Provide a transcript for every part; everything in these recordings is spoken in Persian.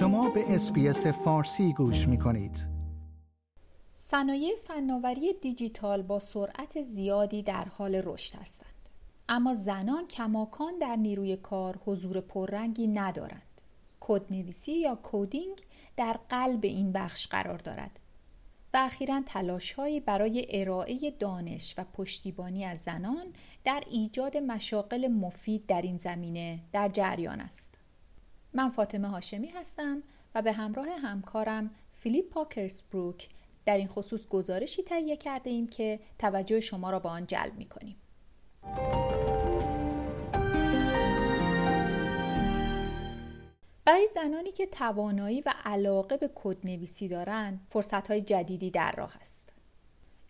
شما به SBS فارسی گوش می کنید. صنایع فناوری دیجیتال با سرعت زیادی در حال رشد هستند. اما زنان کماکان در نیروی کار حضور پررنگی ندارند. کدنویسی یا coding در قلب این بخش قرار دارد و اخیرا تلاشهایی برای ارائه دانش و پشتیبانی از زنان در ایجاد مشاغل مفید در این زمینه در جریان است. من فاطمه هاشمی هستم و به همراه همکارم فیلیپ پاکرسبروک در این خصوص گزارشی تهیه کرده ایم که توجه شما را به آن جلب می کنیم. برای زنانی که توانایی و علاقه به کدنویسی دارند فرصتهای جدیدی در راه است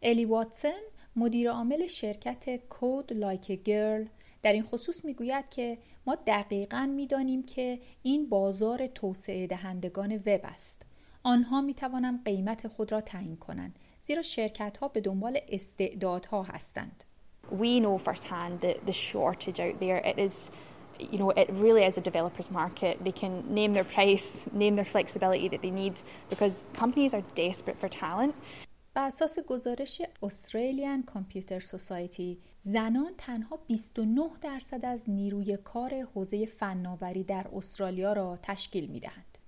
الی واتسن مدیر عامل شرکت Code Like a Girl در این خصوص می‌گوید که ما دقیقا می‌دانیم که این بازار توسعه دهندگان وب است آنها می توانند قیمت خود را تعیین کنند زیرا شرکت ها به دنبال استعدادها هستند We know firsthand that the shortage out there it is you know, it really is a developer's market. They can name their price, name their flexibility that they need because companies are desperate for talent. بر اساس گزارش Australian Computer Society زنان تنها 29 درصد از نیروی کار حوزه فناوری در استرالیا را تشکیل می دهند.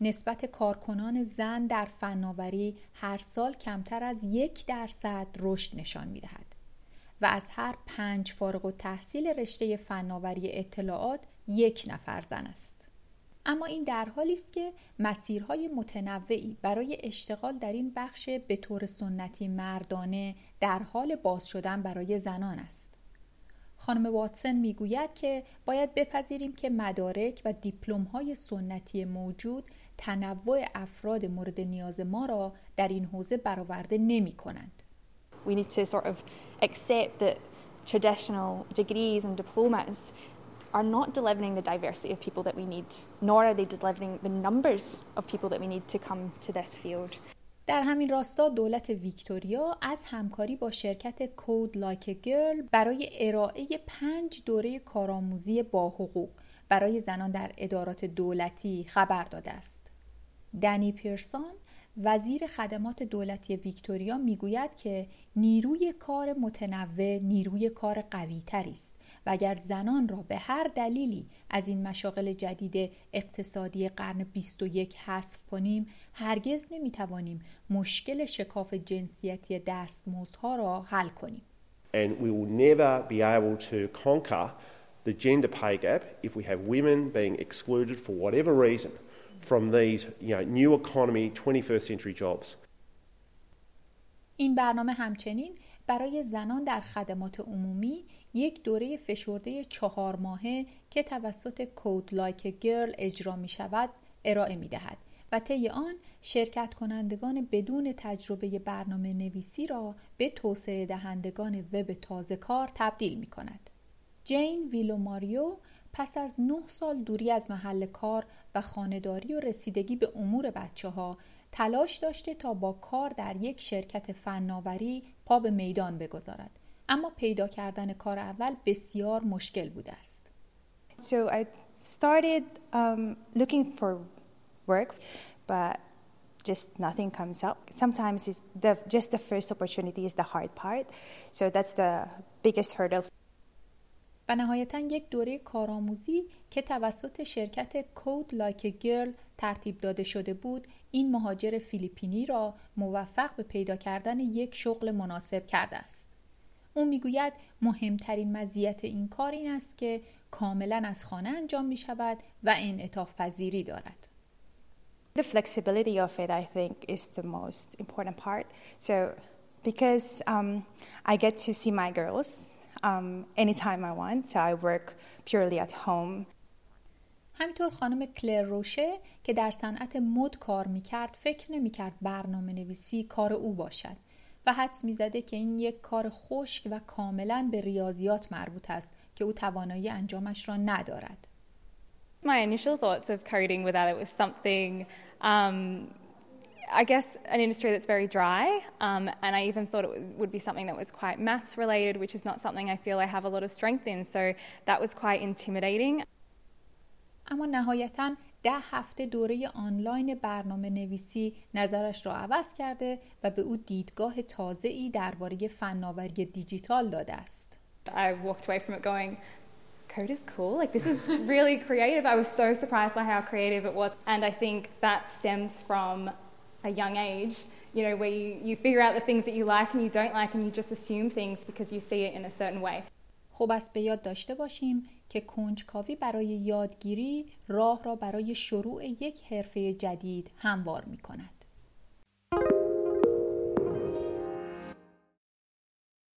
نسبت کارکنان زن در فناوری هر سال کمتر از یک درصد رشد نشان می دهد. و از هر پنج فارغ و تحصیل رشته فناوری اطلاعات یک نفر زن است. اما این در حالی است که مسیرهای متنوعی برای اشتغال در این بخش به طور سنتی مردانه در حال باز شدن برای زنان است. خانم واتسن می‌گوید که باید بپذیریم که مدارک و دیپلم های سنتی موجود تنوع افراد مورد نیاز ما را در این حوزه برآورده نمی کنند. We need to sort of accept that traditional degrees and diplomas are not delivering the diversity of people that we need, nor are they delivering the numbers of people that we need to come to this field. در همین راستا دولت ویکتوریا از همکاری با شرکت کود لایک گرل برای ارائه پنج دوره کارآموزی با حقوق برای زنان در ادارات دولتی خبر داده است. دنی پیرسان وزیر خدمات دولتی ویکتوریا می‌گوید که نیروی کار متنوع نیروی کار قوی است و اگر زنان را به هر دلیلی از این مشاغل جدید اقتصادی قرن 21 حذف کنیم هرگز نمی‌توانیم مشکل شکاف جنسیتی دستمزدها را حل کنیم And we will never be able to conquer the gender pay gap if we have women being excluded for whatever reason. From these you know, new economy 21st century jobs. این برنامه همچنین برای زنان در خدمات عمومی یک دوره فشرده چهار ماهه که توسط کود لایک گرل اجرا می شود ارائه می دهد و طی آن شرکت کنندگان بدون تجربه برنامه نویسی را به توسعه دهندگان وب تازه کار تبدیل می کند. جین ویلو ماریو پس از نه سال دوری از محل کار و خانهداری و رسیدگی به امور بچه ها تلاش داشته تا با کار در یک شرکت فناوری پا به میدان بگذارد اما پیدا کردن کار اول بسیار مشکل بوده است So I started um, looking for work but just nothing comes up. Sometimes it's the, just the first opportunity is the hard part. So that's the biggest hurdle. و نهایتا یک دوره کارآموزی که توسط شرکت کود لایک گرل ترتیب داده شده بود این مهاجر فیلیپینی را موفق به پیدا کردن یک شغل مناسب کرده است او می‌گوید مهمترین مزیت این کار این است که کاملا از خانه انجام می شود و انعطاف پذیری دارد The flexibility of it, I think, is the most important part. So, because um, I get to see my girls um, anytime I want. So I work purely at home. همینطور خانم کلر روشه که در صنعت مد کار می‌کرد فکر نمی‌کرد برنامه نویسی کار او باشد و حدس می‌زده که این یک کار خشک و کاملا به ریاضیات مربوط است که او توانایی انجامش را ندارد. My initial thoughts of coding without it was something um, I guess an industry that's very dry, um, and I even thought it would be something that was quite maths related, which is not something I feel I have a lot of strength in. So that was quite intimidating. اما نهایتا ده هفته دوره آنلاین برنامه نویسی نظرش را عوض کرده و به او دیدگاه تازه‌ای درباره فناوری دیجیتال داده است. I walked away from it going, code is cool. Like this is really creative. I was so surprised by how creative it was, and I think that stems from a young age. You know, where you, you figure out the things that you like and you don't like, and you just assume things because you see it in a certain way. خب است به یاد داشته باشیم که کنجکاوی برای یادگیری راه را برای شروع یک حرفه جدید هموار می کند.